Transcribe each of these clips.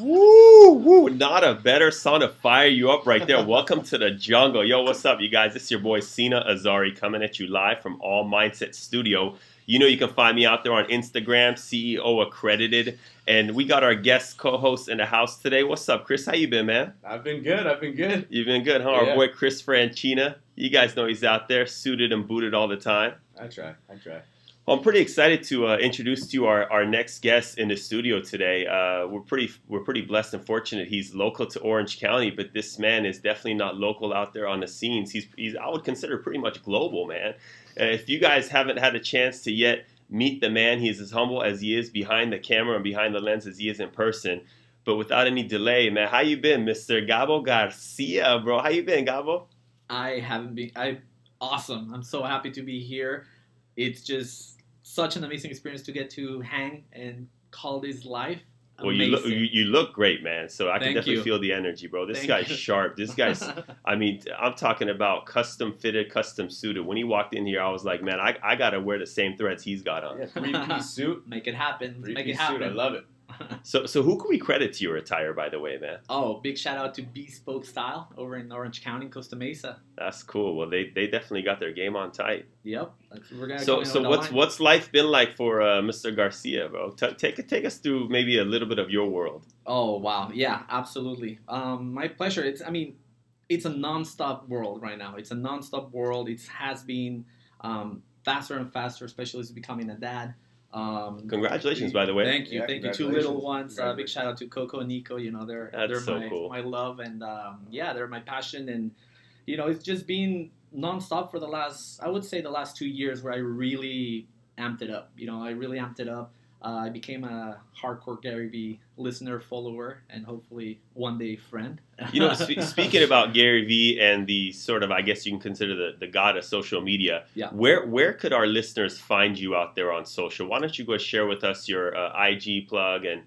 Woo, woo. Not a better song to fire you up right there. Welcome to the jungle. Yo, what's up, you guys? This is your boy Sina Azari coming at you live from All Mindset Studio. You know you can find me out there on Instagram, CEO accredited. And we got our guest co-host in the house today. What's up, Chris? How you been, man? I've been good. I've been good. You've been good, huh? Our boy Chris Franchina. You guys know he's out there, suited and booted all the time. I try. I try. Well, I'm pretty excited to uh, introduce to you our, our next guest in the studio today. Uh, we're pretty we're pretty blessed and fortunate. He's local to Orange County, but this man is definitely not local out there on the scenes. He's, he's I would consider pretty much global, man. If you guys haven't had a chance to yet meet the man, he's as humble as he is behind the camera and behind the lens as he is in person. But without any delay, man, how you been, Mr. Gabo Garcia, bro? How you been, Gabo? I haven't been. I awesome. I'm so happy to be here. It's just such an amazing experience to get to hang and call this life. Well, you look you, you look great, man. So I can Thank definitely you. feel the energy, bro. This Thank guy's you. sharp. This guy's I mean, I'm talking about custom fitted, custom suited. When he walked in here, I was like, man, I, I gotta wear the same threads he's got on. Yeah, three piece suit. Make it happen. Three Make it piece suit. I love it. So so who can we credit to your attire, by the way, man? oh, big shout out to Bespoke Style over in Orange County, Costa Mesa. That's cool. Well, they, they definitely got their game on tight. Yep. So so what's line. what's life been like for uh, Mr. Garcia, bro? T- take take us through maybe a little bit of your world. Oh wow, yeah, absolutely. Um, my pleasure. It's I mean, it's a non-stop world right now. It's a non-stop world. It has been um, faster and faster, especially as becoming a dad. Um, Congratulations, by the way. Thank you, Yeah, thank you. Two little ones. Uh, big shout out to Coco and Nico. You know, they're That's they're so my, cool. my love, and um, yeah, they're my passion. And you know, it's just been nonstop for the last, I would say, the last two years where I really amped it up. You know, I really amped it up. Uh, I became a hardcore Gary Vee listener, follower, and hopefully one day friend. You know, spe- speaking about Gary Vee and the sort of, I guess you can consider the, the god of social media. Yeah. Where where could our listeners find you out there on social? Why don't you go share with us your uh, IG plug and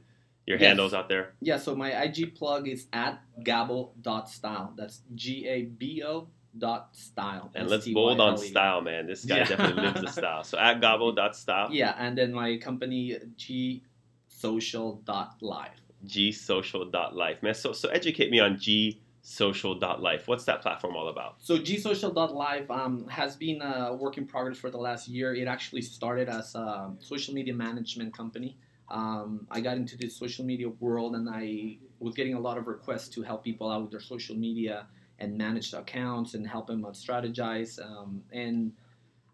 your Yes. handles out there? Yeah, so my IG plug is at gabo.style. That's G A B O dot style. And let's bold on S-T-Y-L-E. man. This guy Yeah. definitely lives the style. So at gabo dot style. Yeah, and then my company G social dot life. G social dot life, Man, so so educate me on gsocial.life. What's that platform all about? So gsocial.life um, has been a work in progress for the last year. It actually started as a social media management company. Um, I got into the social media world and I was getting a lot of requests to help people out with their social media and manage the accounts and help them strategize. Um, and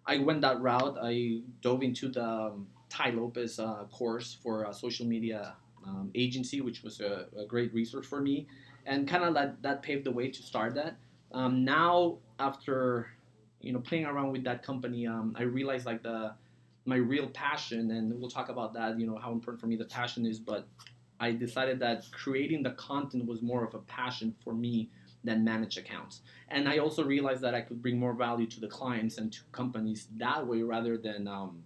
I went that route. I dove into the um, Tai Lopez uh, course for a social media um, agency, which was a, a great resource for me and kind of that, that paved the way to start that. Um, now, after you know playing around with that company, um, I realized like the my real passion, and we'll talk about that. You know how important for me the passion is, but I decided that creating the content was more of a passion for me than manage accounts. And I also realized that I could bring more value to the clients and to companies that way rather than um,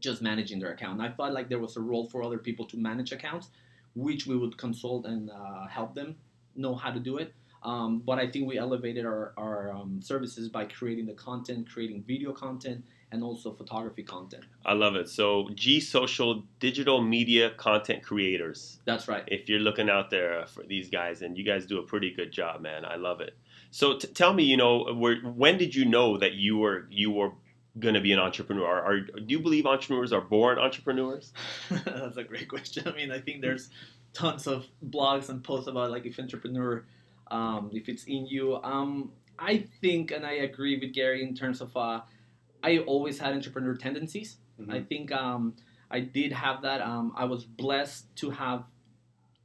just managing their account. I felt like there was a role for other people to manage accounts, which we would consult and uh, help them know how to do it. Um, but I think we elevated our, our um, services by creating the content, creating video content, and also photography content. I love it. So G Social digital media content creators. That's right. If you're looking out there for these guys, and you guys do a pretty good job, man. I love it. So t- tell me, you know, where, when did you know that you were you were going to be an entrepreneur? Are, are, do you believe entrepreneurs are born entrepreneurs? That's a great question. I mean, I think there's tons of blogs and posts about like if entrepreneur, um, if it's in you. Um, I think, and I agree with Gary in terms of, uh, I always had entrepreneur tendencies. I think um, I did have that. Um, I was blessed to have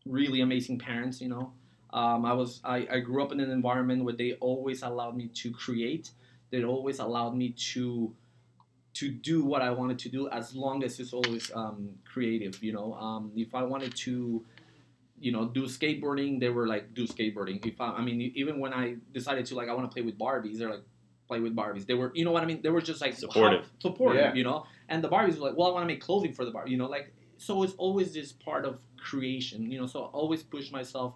really amazing parents. You know, um, I was I, I grew up in an environment where they always allowed me to create. They always allowed me to to do what I wanted to do as long as it's always um, creative. You know, um, if I wanted to, you know, do skateboarding, they were like, do skateboarding. If I, I mean, even when I decided to like, I want to play with Barbies, they're like, play with Barbies. They were, you know what I mean? They were just like Supportive. how- supportive. Yeah. You know, and the Barbies were like, well, I want to make clothing for the Barbie. You know, like so it's always this part of creation. You know, so I always push myself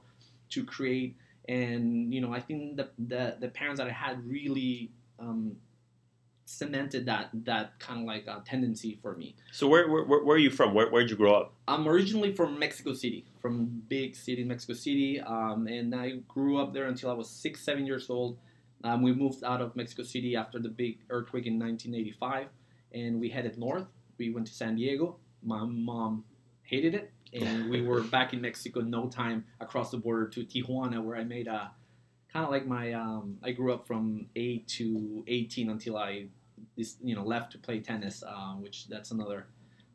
to create. And you know, I think the the, the parents that I had really um, cemented that that kind of like uh, tendency for me. So where, where where where are you from? Where where'd you grow up? I'm originally from Mexico City, from big city, Mexico City, um, and I grew up there until I was six, seven years old. Um, we moved out of Mexico City after the big earthquake in 1985, and we headed north. We went to San Diego. My mom hated it, and we were back in Mexico in no time across the border to Tijuana, where I made a kind of like my. Um, I grew up from eight to 18 until I, this you know, left to play tennis, uh, which that's another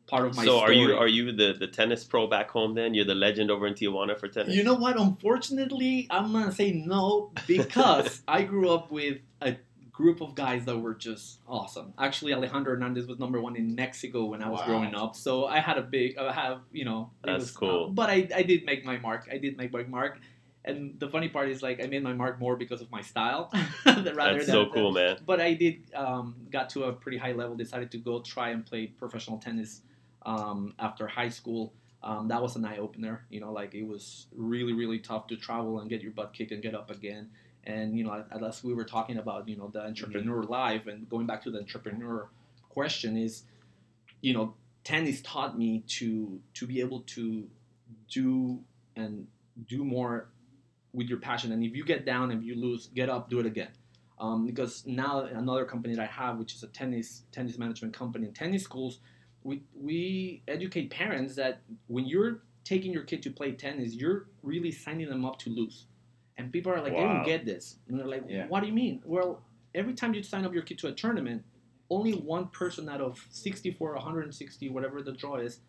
part of my. So are you are you the, the tennis pro back home then? You're the legend over in Tijuana for tennis. You know what? Unfortunately, I'm gonna say no because I grew up with a group of guys that were just awesome. Actually, Alejandro Hernandez was number one in Mexico when I was Wow. growing up, so I had a big, I have you know, it That's was, cool. uh, but I, I did make my mark. I did make my mark, and the funny part is like I made my mark more because of my style, rather That's than so cool, man. but I did um, got to a pretty high level. Decided to go try and play professional tennis um, after high school. Um, that was an eye opener. You know, like it was really really tough to travel and get your butt kicked and get up again. And you know, as we were talking about, you know, the entrepreneur life and going back to the entrepreneur question is, you know, tennis taught me to to be able to do and do more with your passion. And if you get down and you lose, get up, do it again um, because now another company that I have, which is a tennis tennis management company and tennis schools, we we educate parents that when you're taking your kid to play tennis, you're really signing them up to lose. And people are like, they don't get this. And they're like, Yeah. what do you mean? Well, every time you sign up your kid to a tournament, only one person out of 64, 160, whatever the draw is,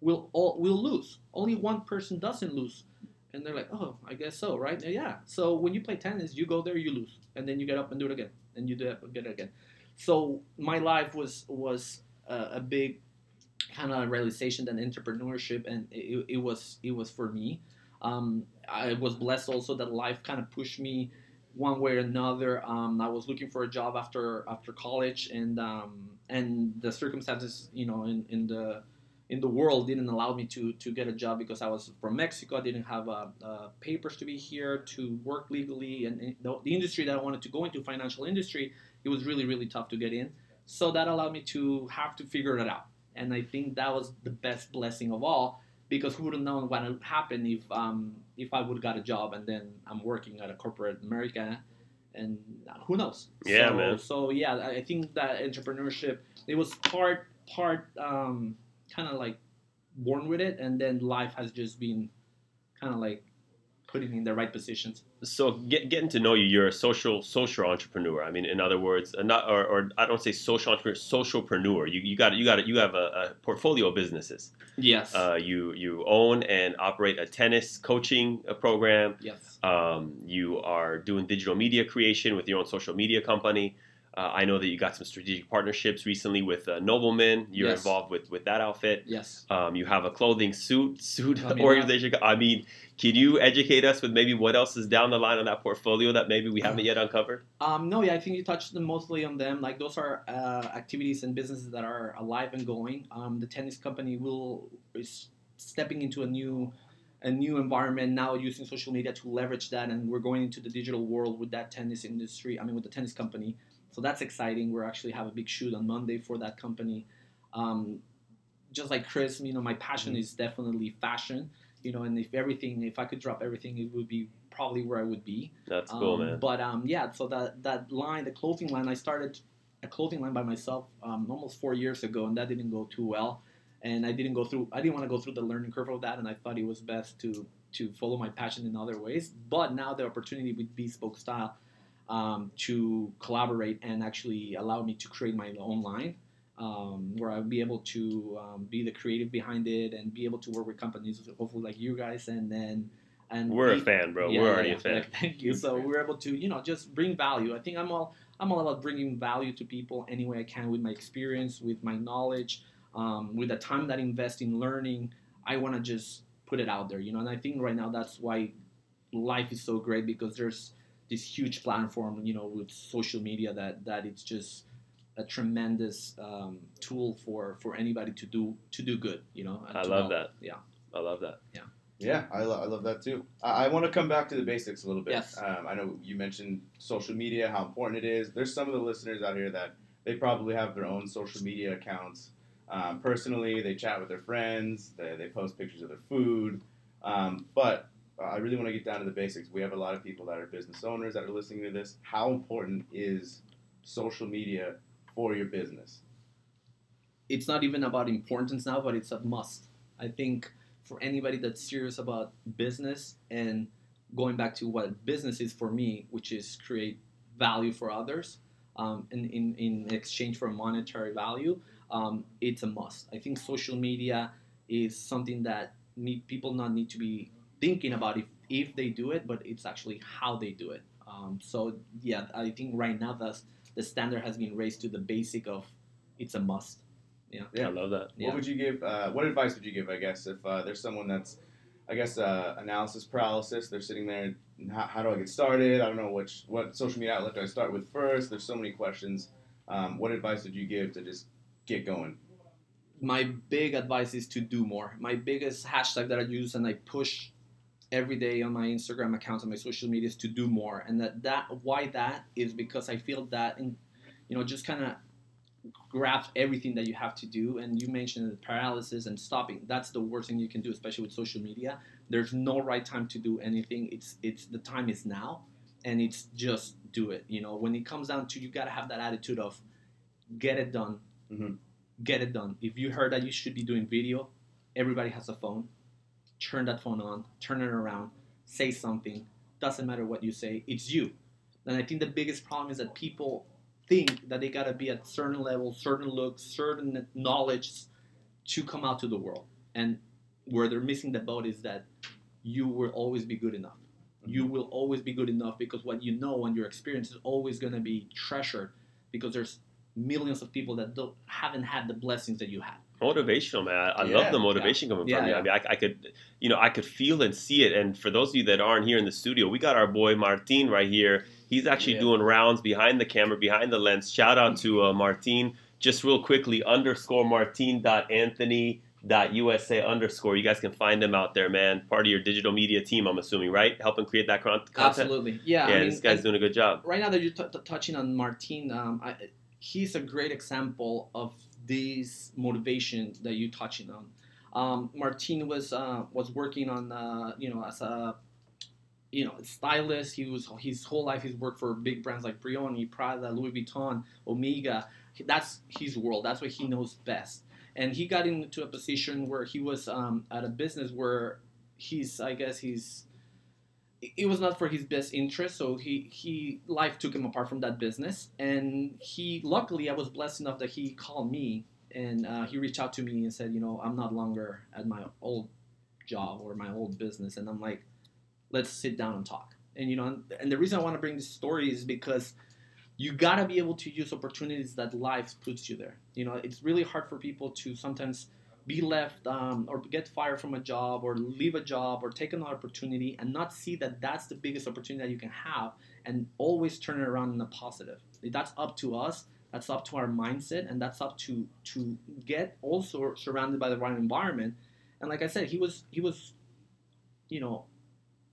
will all will lose. Only one person doesn't lose. And they're like, oh, I guess so, right? Yeah. So when you play tennis, you go there, you lose, and then you get up and do it again, and you do it again. So my life was was a, a big kind of realization that entrepreneurship, and it, it was it was for me. Um, I was blessed also that life kind of pushed me one way or another. Um, I was looking for a job after after college, and um, and the circumstances, you know, in, in the in the world didn't allow me to to get a job because I was from Mexico. I didn't have uh, uh, papers to be here to work legally, and, and the, the industry that I wanted to go into, financial industry, it was really really tough to get in. So that allowed me to have to figure it out, and I think that was the best blessing of all because who would have known what would happen if um, if I would have got a job and then I'm working at a corporate America, and who knows? Yeah, so, man. So yeah, I I think that entrepreneurship it was part part um, kind of like born with it, and then life has just been kind of like putting in the right positions. So get, getting to know you, you're a social social entrepreneur. I mean, in other words, uh, not or, or I don't say social entrepreneur, socialpreneur. You you got you got you have a, a portfolio of businesses. Yes. Uh, you you own and operate a tennis coaching uh, program. yes. Um, you are doing digital media creation with your own social media company. Uh, I know that you got some strategic partnerships recently with uh, Nobleman. You're Yes. involved with with that outfit. Yes. Um, you have a clothing suit suit I mean, organization. I mean, can you educate us with maybe what else is down the line on that portfolio that maybe we haven't yet uncovered? Um, no, yeah, I think you touched them mostly on them. Like those are uh, activities and businesses that are alive and going. Um, the tennis company will is stepping into a new a new environment now, using social media to leverage that, and we're going into the digital world with that tennis industry. I mean, with the tennis company. So that's exciting. We actually have a big shoot on Monday for that company. Um, just like Chris, you know, my passion is definitely fashion. You know, and if everything, if I could drop everything, it would be probably where I would be. That's cool, Um, man. But um, yeah, so that that line, the clothing line, I started a clothing line by myself um, almost four years ago, and that didn't go too well. And I didn't go through. I didn't want to go through the learning curve of that, and I thought it was best to to follow my passion in other ways. But now the opportunity with Bespoke Style um, to collaborate and actually allow me to create my own line. Um, where I'll be able to um, be the creative behind it and be able to work with companies, hopefully like you guys, and then and We're a fan, bro. yeah, We're already yeah. a fan. Yeah, Thank you. So we're able to, you know, just bring value. I think I'm all I'm all about bringing value to people any way I can with my experience, with my knowledge, um, with the time that I invest in learning. I want to just put it out there, you know. And I think right now that's why life is so great because there's this huge platform, you know, with social media that that it's just a tremendous um, tool for for anybody to do to do good, you know. I love help. that. Yeah. I love that. Yeah, I, lo- I love that too. I, I want to come back to the basics a little bit. Yes. Um, I know you mentioned social media, how important it is. There's some of the listeners out here that they probably have their own social media accounts. Um, personally, they chat with their friends, they, they post pictures of their food. Um, but uh, I really want to get down to the basics. We have a lot of people that are business owners that are listening to this. How important is social media for your business? It's not even about importance now, but it's a must. I think for anybody that's serious about business and going back to what business is for me, which is create value for others um, in, in, in exchange for monetary value, um, it's a must. I think social media is something that need, people not need to be thinking about if, if they do it, but it's actually how they do it. Um, so yeah, I think right now the the standard has been raised to the basic of it's a must. Yeah, Yeah, I love that. Yeah. What would you give? Uh, what advice would you give? I guess if uh, there's someone that's, I guess, uh, analysis paralysis. They're sitting there. How, how do I get started? I don't know which what social media outlet do I start with first. There's so many questions. Um, what advice would you give to just get going? my big advice is to do more. My biggest hashtag that I use and I push every day on my Instagram accounts and my social medias to do more. And that that why that is because I feel that in you know just kind of grab everything that you have to do. And you mentioned the paralysis and stopping. That's the worst thing you can do, especially with social media. There's no right time to do anything. It's it's the time is now, and it's just do it. You know when it comes down to you gotta have that attitude of get it done Mhm. get it done. If you heard that you should be doing video, everybody has a phone. Turn that phone on, turn it around, say something. Doesn't matter what you say, it's you. And I think the biggest problem is that people think that they gotta be at certain level, certain looks, certain knowledge to come out to the world. And where they're missing the boat is that you will always be good enough. Mm-hmm. You will always be good enough because what you know and your experience is always gonna be treasured because there's millions of people that don't haven't had the blessings that you had. Motivational, man. I, I Yeah, love the motivation coming Yeah, from you. yeah. I mean, I, I could, you know, I could feel and see it. And for those of you that aren't here in the studio, we got our boy Martin right here. He's actually Yeah. doing rounds behind the camera, behind the lens. Shout out to uh, Martin. Just real quickly, underscore Martin dot Anthony dot USA underscore. You guys can find him out there, man. Part of your digital media team, I'm assuming, right? Helping create that content. Absolutely, yeah. Yeah, I mean, this guy's doing a good job. right now that you're t- t- touching on Martin, um, I, he's a great example of this motivations that you're touching on. Um, Martin was uh, was working on uh, you know as a you know stylist. He was his whole life he's worked for big brands like Brioni, Prada, Louis Vuitton, Omega. That's his world. That's what he knows best. And he got into a position where he was um, at a business where he's I guess he's it was not for his best interest so he he life took him apart from that business. And he luckily i was blessed enough that he called me and uh, he reached out to me and said you know i'm not longer at my old job or my old business. And i'm like let's sit down and talk. And you know and, and the reason i want to bring this story is because you got to be able to use opportunities that life puts you there. You know it's really hard for people to sometimes be left um, or get fired from a job or leave a job or take another opportunity and not see that that's the biggest opportunity that you can have and always turn it around in a positive. That's up to us that's up to our mindset and that's up to to get also surrounded by the right environment. And like i said he was he was you know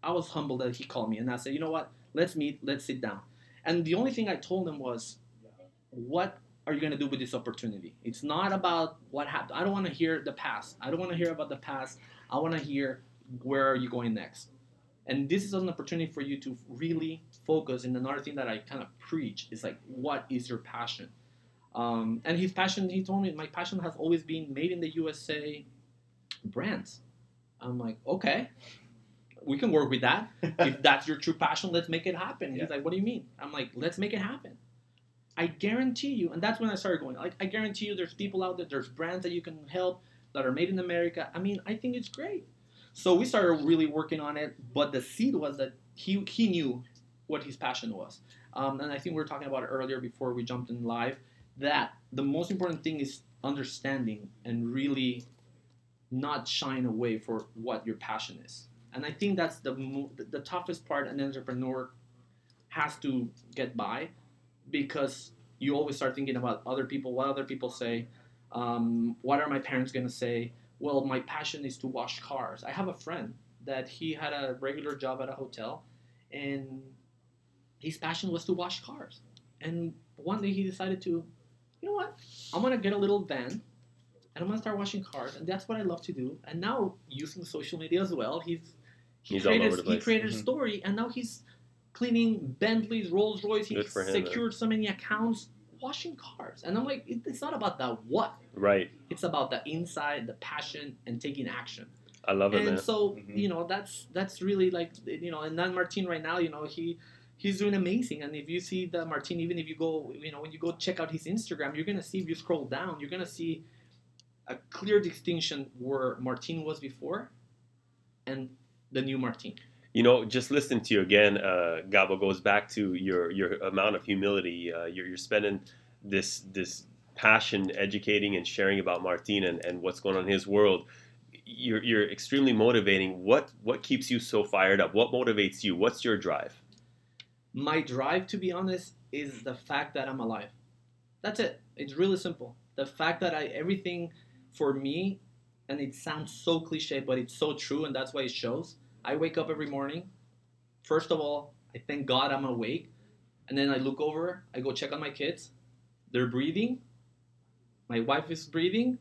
i was humbled that he called me and i said you know what? Let's meet let's sit down. And the only thing i told him was what are you going to do with this opportunity? It's not about what happened. I don't want to hear the past. I don't want to hear about the past. I want to hear where are you going next. And this is an opportunity for you to really focus. And another thing that I kind of preach is like, what is your passion? Um, and his passion, he told me, my passion has always been made in the USA brands. I'm like, okay, we can work with that. if that's your true passion, let's make it happen. Yeah. He's like, what do you mean? I'm like, let's make it happen. I guarantee you, and that's when I started going. Like, I guarantee you, there's people out there, there's brands that you can help that are made in America. I mean, I think it's great. So we started really working on it, but the seed was that he he knew what his passion was, um, and I think we were talking about it earlier before we jumped in live. That the most important thing is understanding and really not shying away for what your passion is. And I think that's the the toughest part an entrepreneur has to get by because you always start thinking about other people, what other people say, um, what are my parents going to say? Well, my passion is to wash cars. I have a friend that he had a regular job at a hotel, and his passion was to wash cars. And one day he decided to you know what? I'm gonna get a little van and I'm gonna start washing cars, and that's what I love to do. And now using social media as well, he's he He's all created over the he created a Mhm. story, and now he's cleaning Bentleys, Rolls Royce. He him, secured so many accounts washing cars, and I'm like, it's not about that what. Right. It's about the inside, the passion, and taking action. I love it, and man. so Mhm. you know that's that's really like you know and then martin right now you know he he's doing amazing and if you see the martin even if you go you know when you go check out his instagram you're gonna see if you scroll down you're gonna see a clear distinction where martin was before and the new martin You know, just listening to you again, uh, Gabo goes back to your your amount of humility. Uh, you're, you're spending this this passion educating and sharing about Martin and, and what's going on in his world. You're, you're extremely motivating. What what keeps you so fired up? What motivates you? What's your drive? my drive to be honest is the fact that i'm alive that's it it's really simple the fact that i everything for me and it sounds so cliche but it's so true and that's why it shows i wake up every morning first of all i thank god i'm awake and then i look over i go check on my kids they're breathing my wife is breathing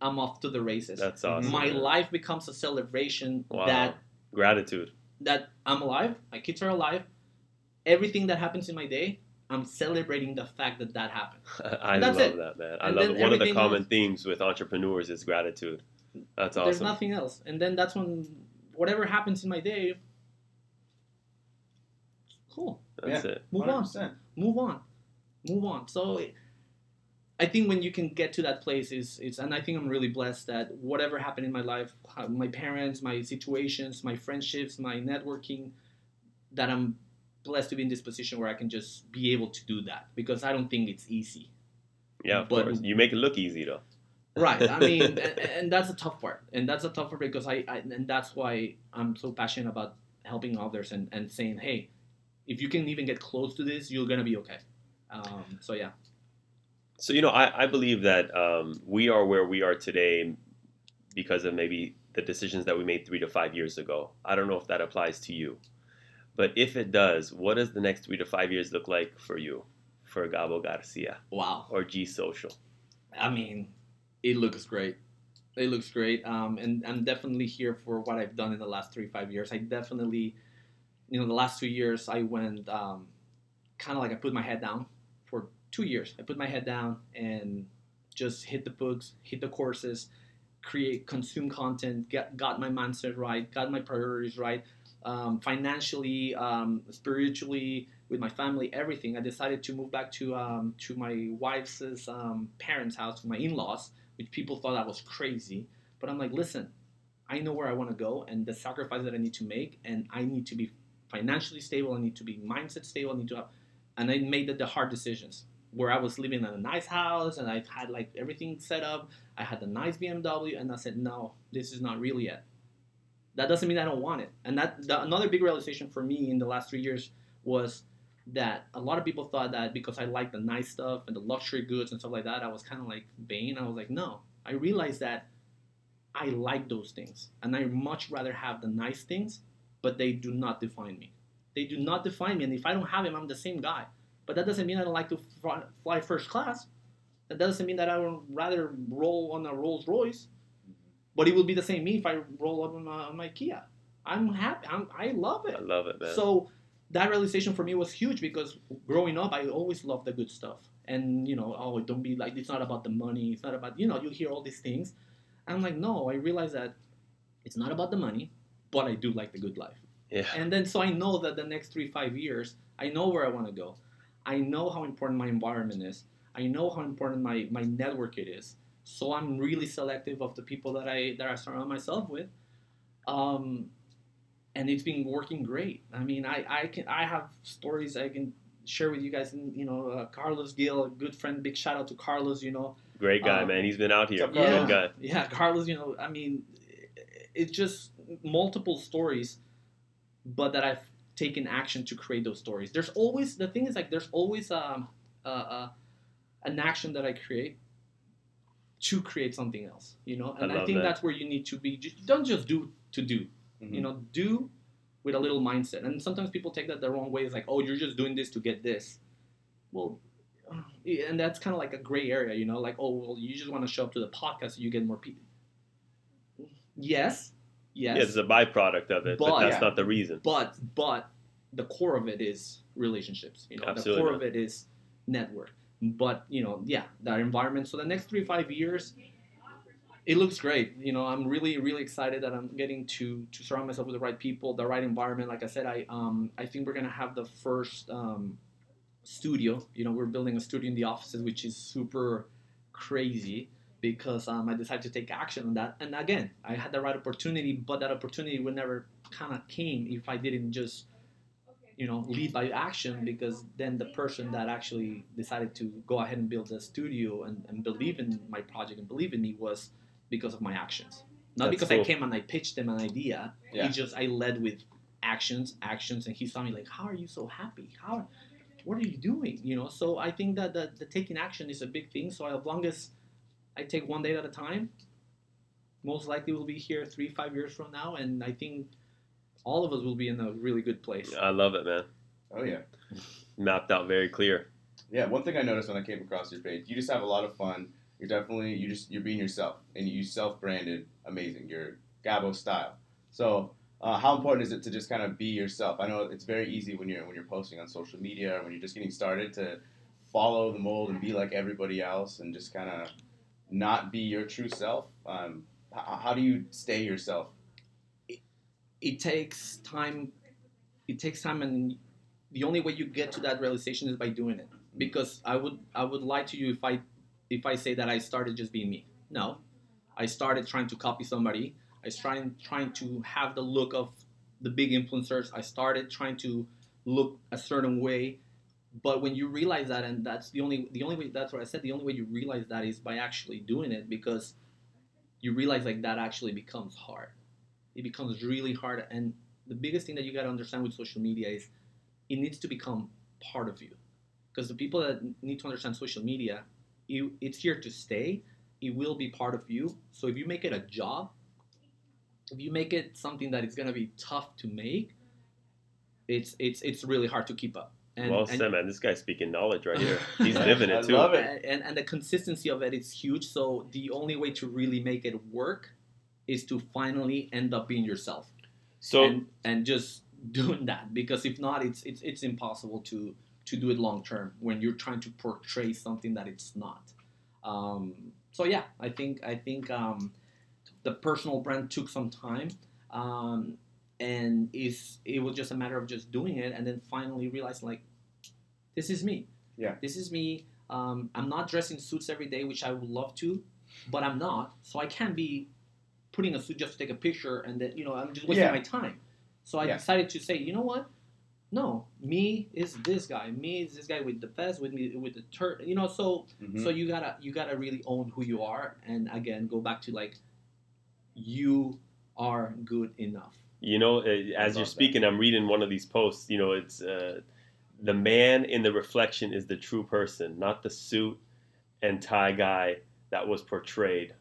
i'm off to the races That's mhm. awesome. my life becomes a celebration Wow. that Gratitude. that I'm alive, my kids are alive, everything that happens in my day, I'm celebrating the fact that that happened. I And love it. that, man. I And love then it. One of the common else- themes with entrepreneurs is gratitude. That's awesome. There's awesome. nothing else. And then that's when whatever happens in my day, cool. That's it. Move on. 100%. Move on. Move on. So I think when you can get to that place is is and I think I'm really blessed that whatever happened in my life, uh, my parents, my situations, my friendships, my networking, that I'm blessed to be in this position where I can just be able to do that because I don't think it's easy. Yeah, of But- course. You make it look easy though. Right. I mean, and, and that's a tough part, and that's a tough part because I, I and that's why I'm so passionate about helping others and, and saying, hey, if you can even get close to this, you're gonna be okay. Um, so yeah. So you know, I, I believe that um, we are where we are today because of maybe the decisions that we made three to five years ago. I don't know if that applies to you, but if it does, what does the next three to five years look like for you, for Gabo Garcia Wow. or G Social? I mean, it looks great. It looks great. Um, and I'm definitely here for what I've done in the last three, five years. I definitely, you know, the last two years, I went um, kind of like I put my head down for two years. I put my head down and just hit the books, hit the courses, create, consume content, get, got my mindset right, got my priorities right, um, financially, um, spiritually, with my family, everything. I decided to move back to um, to my wife's um, parents' house, to my in-laws, which people thought I was crazy. But I'm like, listen, I know where I want to go and the sacrifice that I need to make, and I need to be financially stable. I need to be mindset stable. I need to have, and I made the, the hard decisions where I was living in a nice house and I had like everything set up. I had the nice BMW, and I said, no, this is not real yet. That doesn't mean I don't want it. And that the, another big realization for me in the last three years was that a lot of people thought that because I like the nice stuff and the luxury goods and stuff like that, I was kind of like vain. I was like, no. I realized that I like those things, and I much rather have the nice things, but they do not define me. They do not define me, and if I don't have them, I'm the same guy. But that doesn't mean I don't like to fly, fly first class. That doesn't mean that I would rather roll on a Rolls Royce. Mm-hmm. But it would be the same me if I roll up on my, on my Kia. I'm happy. I'm, I love it. I love it, man. So that realization for me was huge because growing up, I always loved the good stuff. And you know, oh, don't be like it's not about the money. It's not about you know. You hear all these things. I'm like, no. I realize that it's not about the money, but I do like the good life. yeah. And then so I know that the next three five years, I know where I want to go. I know how important my environment is. I know how important my my network it is. So I'm really selective of the people that I that I surround myself with. Um, and it's been working great. I mean, I, I can I have stories I can share with you guys. And you know, uh, Carlos Gill, a good friend. Big shout out to Carlos. You know, Great guy, um, man. He's been out here. Up, Good guy. yeah, Carlos. You know, I mean, it's just multiple stories, but that I've taken action to create those stories. There's always the thing is like there's always um uh, uh, an action that I create to create something else. You know, and I I, think that. that's where you need to be. Just, don't just do to do. Mhm. You know, do with a little mindset. And sometimes people take that the wrong way. It's like, oh, you're just doing this to get this. Well, and that's kind of like a gray area, you know, like oh well, you just want to show up to the podcast so you get more people. Yes, yes. Yeah, it's a byproduct of it, but, But- that's Yeah. not the reason. but but the core of it is relationships you know Absolutely, the core of it is network but you know yeah that environment so the next three five years it looks great. You know i'm really really excited that i'm getting to to surround myself with the right people the right environment. Like i said i um i think we're gonna have the first um studio. You know we're building a studio in the offices which is super crazy because um, i decided to take action on that. And again i had the right opportunity but that opportunity would never kind of came if i didn't just you know lead by action because then the person that actually decided to go ahead and build a studio and, and believe in my project and believe in me was because of my actions not That's because cool. i came and i pitched them an idea Yeah. he just i led with actions actions and he saw me like how are you so happy how what are you doing you know so i think that the, the taking action is a big thing so as long as i take one day at a time most likely we'll be here three five years from now and i think all of us will be in a really good place I love it, man. Oh yeah. Mapped out very clear. Yeah, one thing I noticed when I came across your page, you just have a lot of fun. You're definitely you just you're being yourself, and you self-branded amazing. Your Gabo style. So, uh, how important is it to just kind of be yourself? I know it's very easy when you're when you're posting on social media or when you're just getting started to follow the mold and be like everybody else, and just kind of not be your true self. Um, how, how do you stay yourself? it takes time it takes time and the only way you get to that realization is by doing it because i would i would lie to you if i if i say that i started just being me. No. I started trying to copy somebody. I started trying to have the look of the big influencers. I started trying to look a certain way. But when you realize that and that's the only the only way that's what i said the only way you realize that is by actually doing it because you realize like that actually becomes hard. It becomes really hard and the biggest thing that you got to understand with social media is it needs to become part of you. Because the people that need to understand social media you, it's here to stay it will be part of you so if you make it a job if you make it something that is going to be tough to make it's it's it's really hard to keep up and, well said, man. This guy's speaking knowledge right here. He's living it too. I love it. and, and the consistency of it is huge so the only way to really make it work is to finally end up being yourself So and and just doing that because if not it's it's it's impossible to to do it long term when you're trying to portray something that it's not um, so yeah i think i think um, the personal brand took some time um, and is it was just a matter of just doing it and then finally realizing like this is me Yeah. this is me um, i'm not dressing suits every day which i would love to but i'm not so i can't be putting a suit just to take a picture and then you know i'm just wasting Yeah. my time so i Yeah. decided to say you know what no me is this guy me is this guy with the vest with me with the tur you know so Mhm. so you gotta you gotta really own who you are and again go back to like you are good enough You know, uh, as you're that. speaking, I'm reading one of these posts. You know, it's uh, the man in the reflection is the true person, not the suit and tie guy that was portrayed.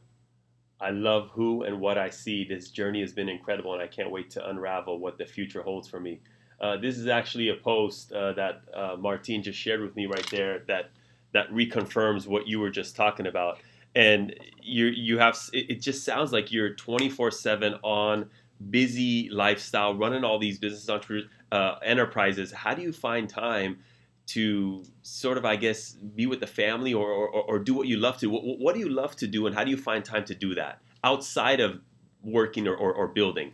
I love who and what I see. This journey has been incredible, and I can't wait to unravel what the future holds for me. Uh, this is actually a post uh, that uh, just shared with me right there that that reconfirms what you were just talking about. And you you have it, it just sounds like you're 24/7 on busy lifestyle, running all these business entrepreneurs, uh, enterprises. How do you find time to sort of, I guess, be with the family or, or, or do what you love to? What, what do you love to do, and how do you find time to do that outside of working or, or, or building?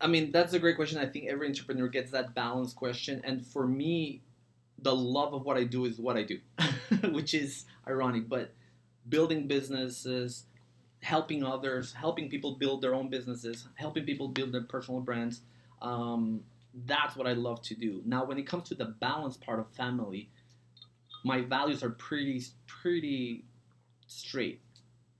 I mean, that's a great question. I think every entrepreneur gets that balance question. And for me, the love of what I do is what I do, which is ironic. But building businesses, helping others, helping people build their own businesses, helping people build their personal brands, um, that's what I love to do. Now, when it comes to the balance part of family, my values are pretty, pretty straight.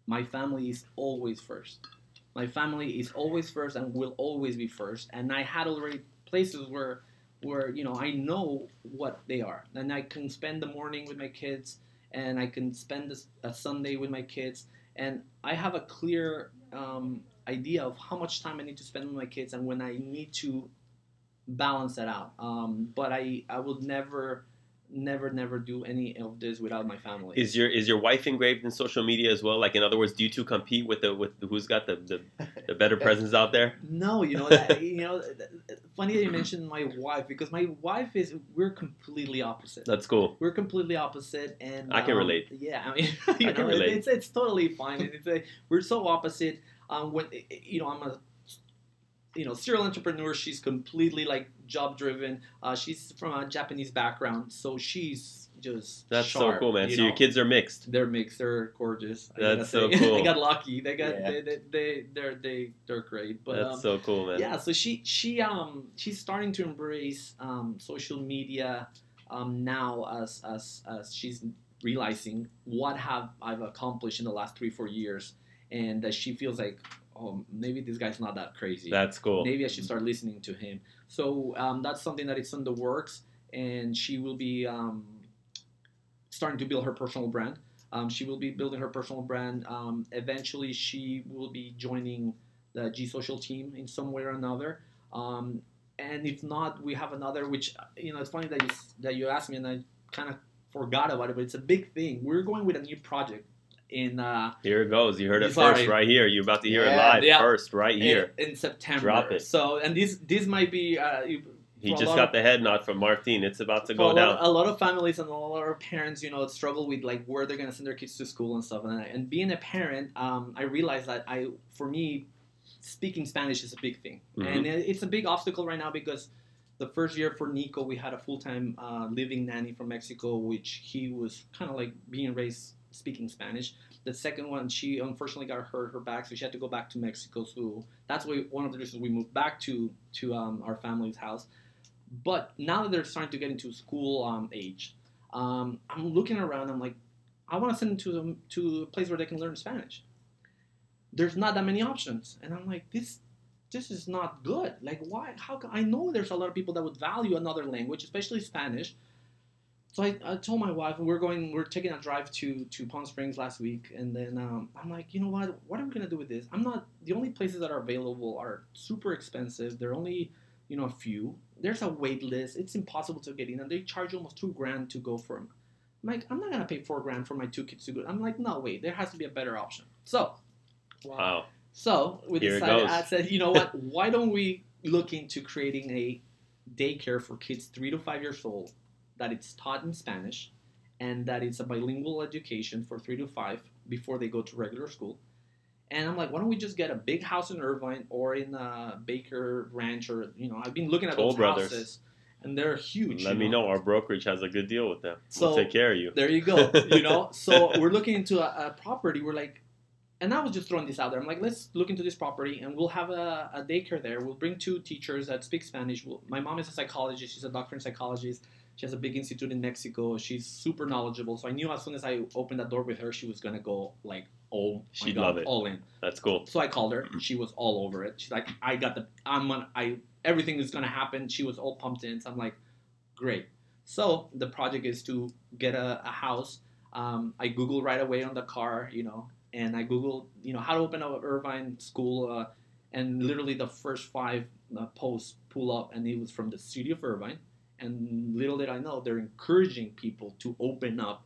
My family is always first my family is always first and will always be first and i had already places where where you know i know what they are and i can spend the morning with my kids and i can spend this, a sunday with my kids and i have a clear um, idea of how much time i need to spend with my kids and when i need to balance that out. Um, but i i would never never, never do any of this without my family. Is your is your wife engraved in social media as well? Like in other words, do you two compete with the with who's got the the, the better presence out there? No, you know, that, you know, funny that you mentioned my wife because my wife is we're completely opposite. That's cool. We're completely opposite, and I can um, relate. Yeah, I mean, you I can relate. It's it's totally fine. It's a, we're so opposite. Um, when you know, I'm a you know serial entrepreneur. She's completely like job driven. Uh, she's from a Japanese background, so she's just That's sharp, so cool, man. you So your kids are mixed. They're mixed. They're gorgeous. That's so cool. they got lucky. They got Yeah. they, they they they're they they're great. But That's um, so cool, man. yeah, so she she um she's starting to embrace um, social media um, now as as as she's realizing what have I've accomplished in the last three four years, and that she feels like oh maybe this guy's not that crazy. That's cool. Maybe I should start listening to him. So um, that's something that is in the works, and she will be um, starting to build her personal brand. Um, she will be building her personal brand. Um, eventually, she will be joining the G Social team in some way or another. Um, and if not, we have another. Which you know, it's funny that you that you asked me, and I kind of forgot about it. But it's a big thing. We're going with a new project in uh, Here it goes. You heard it Sorry. first right here. You're about to hear it live Yeah. first right here. in, in September. Drop it. So, and this this might be uh, you- He just got of- the head nod from Martin. It's about to go a down. lot, a lot of families and a lot of parents, you know, struggle with like where they're gonna send their kids to school and stuff. And, and being a parent, um, I realized that I, for me, speaking Spanish is a big thing, Mhm. and it's a big obstacle right now because the first year for Nico, we had a full time uh, living nanny from Mexico, which he was kind of like being raised speaking Spanish. The second one, she unfortunately got hurt her back, so she had to go back to Mexico. So that's why one of the reasons we moved back to to um, our family's house. But now that they're starting to get into school um, age, um, I'm looking around. I'm like, I want to send them to them to a place where they can learn Spanish. There's not that many options, and I'm like, this this is not good. Like, why? How? Can, I know there's a lot of people that would value another language, especially Spanish. So I, I told my wife, we're going, we're taking a drive to to Palm Springs last week, and then um, I'm like, you know what? What are we gonna do with this? I'm not. The only places that are available are super expensive. They're only, you know, a few. There's a wait list. It's impossible to get in, and they charge almost two grand to go for them. I'm like, I'm not gonna pay four grand for my two kids to go. I'm like, no, wait, there has to be a better option. So, Wow. so we Here decided. I said, you know what? Why don't we look into creating a daycare for kids three to five years old that it's taught in Spanish, and that it's a bilingual education for three to five before they go to regular school. And I'm like, why don't we just get a big house in Irvine or in uh, Baker Ranch or you know, I've been looking at Toll those Brothers. houses, and they're huge. Let me know. Our brokerage has a good deal with them. we'll So- take care of you. There you go. You know, so we're looking into a, a property. We're like, and I was just throwing this out there. I'm like, let's look into this property, and we'll have a, a daycare there. We'll bring two teachers that speak Spanish. We'll, my mom is a psychologist. She's a doctor in psychologist. She has a big institute in Mexico. She's super knowledgeable. So I knew as soon as I opened that door with her, she was gonna go like, oh, my She'd God, love it. all in. That's cool. So I called her. She was all over it. She's like, I got the, I'm gonna, I, everything is gonna happen. She was all pumped in. So I'm like, great. So the project is to get a, a house. Um, I Googled right away on the car, you know, and I Googled, you know, how to open up Irvine school, uh, and literally the first five uh, posts pull up, and it was from the city of Irvine. And little did I know, they're encouraging people to open up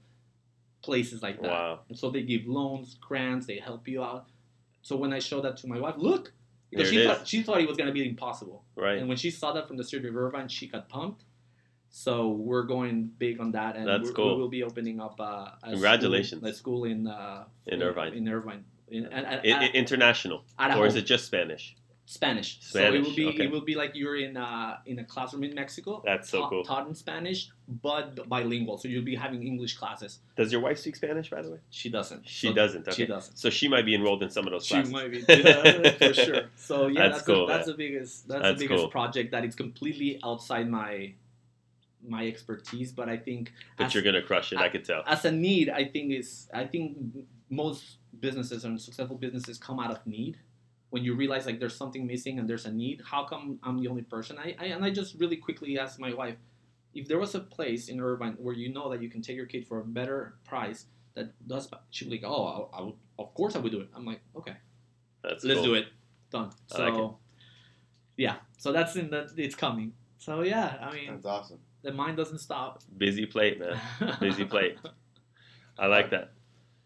places like that. Wow. And so they give loans, grants, they help you out. So when I showed that to my wife, look, because she thought she thought it was gonna be impossible. Right. And when she saw that from the city of Irvine, she got pumped. So we're going big on that, and That's cool. we will be opening up uh, a Congratulations. school, a school in uh, In Irvine. In Irvine, in, I- I- international. at Or is it just Spanish? Spanish. So it will be okay. it will be like you're in a, in a classroom in Mexico. That's so taught, cool. Taught in Spanish, but bilingual. So you'll be having English classes. Does your wife speak Spanish, by the way? She doesn't. She So doesn't. She doesn't. So she might be enrolled in some of those She classes. might be for sure. So yeah, That's that's cool, the, that's the biggest that's, That's the biggest cool. project that is completely outside my my expertise. But I think But as, you're gonna crush it. I could tell. as a need, I think is I think most businesses and successful businesses come out of need. When you realize like there's something missing and there's a need, how come I'm the only person? I, I and I just really quickly asked my wife, if there was a place in Irvine where you know that you can take your kid for a better price that does, she'd be like, oh, I, I would, of course I would do it. I'm like, okay. That's Let's cool. do it. Done. I So, like it. yeah. So that's in the. It's coming. So yeah, I mean, That's awesome. the mind doesn't stop. Busy plate, man. Busy plate. I like that.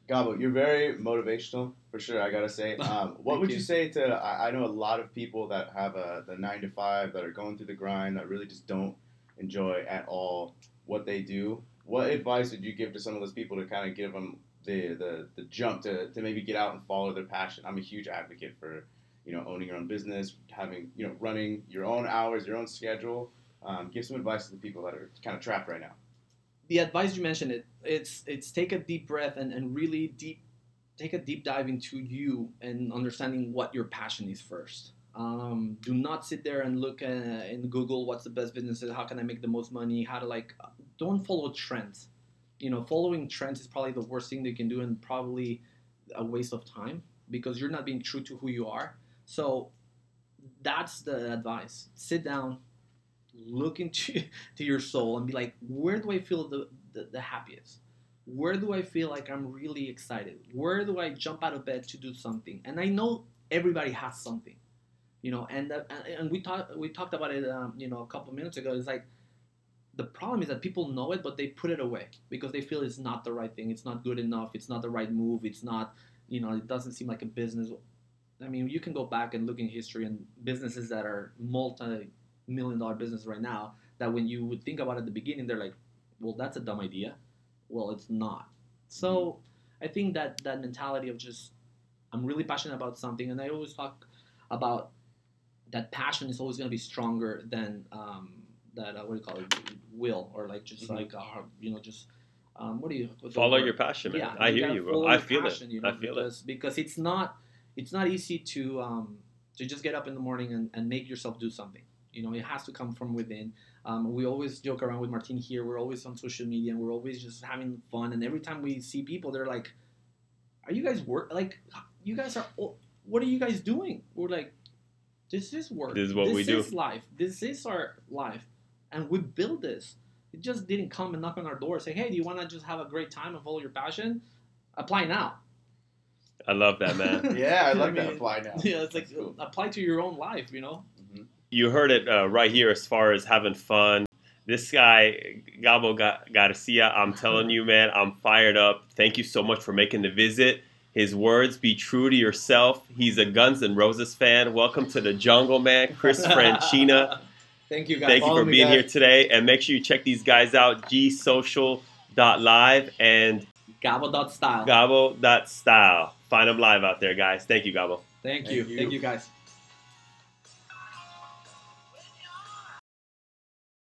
Gabo, you're very motivational for sure. I gotta say. Um, what would you. you. say to? I, I know a lot of people that have a the nine to five that are going through the grind that really just don't enjoy at all what they do. What advice would you give to some of those people to kind of give them the, the, the jump to, to maybe get out and follow their passion? I'm a huge advocate for you know owning your own business, having you know running your own hours, your own schedule. Um, give some advice to the people that are kind of trapped right now. The advice you mentioned it it's it's take a deep breath and, and really deep take a deep dive into you and understanding what your passion is first. Um, do not sit there and look uh, in google what's the best businesses how can i make the most money how to like don't follow trends. You know following trends is probably the worst thing they can do and probably a waste of time because you're not being true to who you are. So that's the advice. Sit down look into to your soul and be like, where do I feel the, the, the happiest? Where do I feel like I'm really excited? Where do I jump out of bed to do something? And I know everybody has something, you know. And uh, and- we talked we talked about it, um, you know, a couple minutes ago. It's like the problem is that people know it, but they put it away because they feel it's not the right thing. It's not good enough. It's not the right move. It's not, you know, it doesn't seem like a business. I mean, you can go back and look in history and businesses that are multi million dollar business right now that when you would think about it at the beginning, they're like, well, that's a dumb idea. Well, it's not. So I think that that mentality of just, I'm really passionate about something, and I always talk about that passion is always going to be stronger than um, that. Uh, what do you call it? Will or like just Mhm. like uh, you know just um, what do you what's Follow your passion, man. Yeah, I hear you, bro. I feel passion, it. you know, I feel it. because, Because it's not it's not easy to um, to just get up in the morning and, and make yourself do something. You know, it has to come from within. Um, we always joke around with Martin here. We're always on social media and we're always just having fun. And every time we see people, they're like, "Are you guys work? Like, you guys are? What are you guys doing?" We're like, "This is work. This is what we do." This is life. This is our life, and we build this." It just didn't come and knock on our door and say, "Hey, do you want to just have a great time and follow your passion? Apply now." I love that, man. Yeah, I I like that apply now. Yeah, it's like cool. apply to your own life, you know. You heard it uh, right here as far as having fun. This guy, Gabo Ga- Garcia, I'm telling you, man, I'm fired up. Thank you so much for making the visit. His words, be true to yourself. He's a Guns N' Roses fan. Welcome to the jungle, man. Chris Franchina. Thank you guys. Thank you Follow for being guys. here today. And make sure you check these guys out, gsocial.life and Gabo.style. gabo.style. Find them live out there, guys. Thank you, Gabo. Thank Thank you. you. Thank you guys.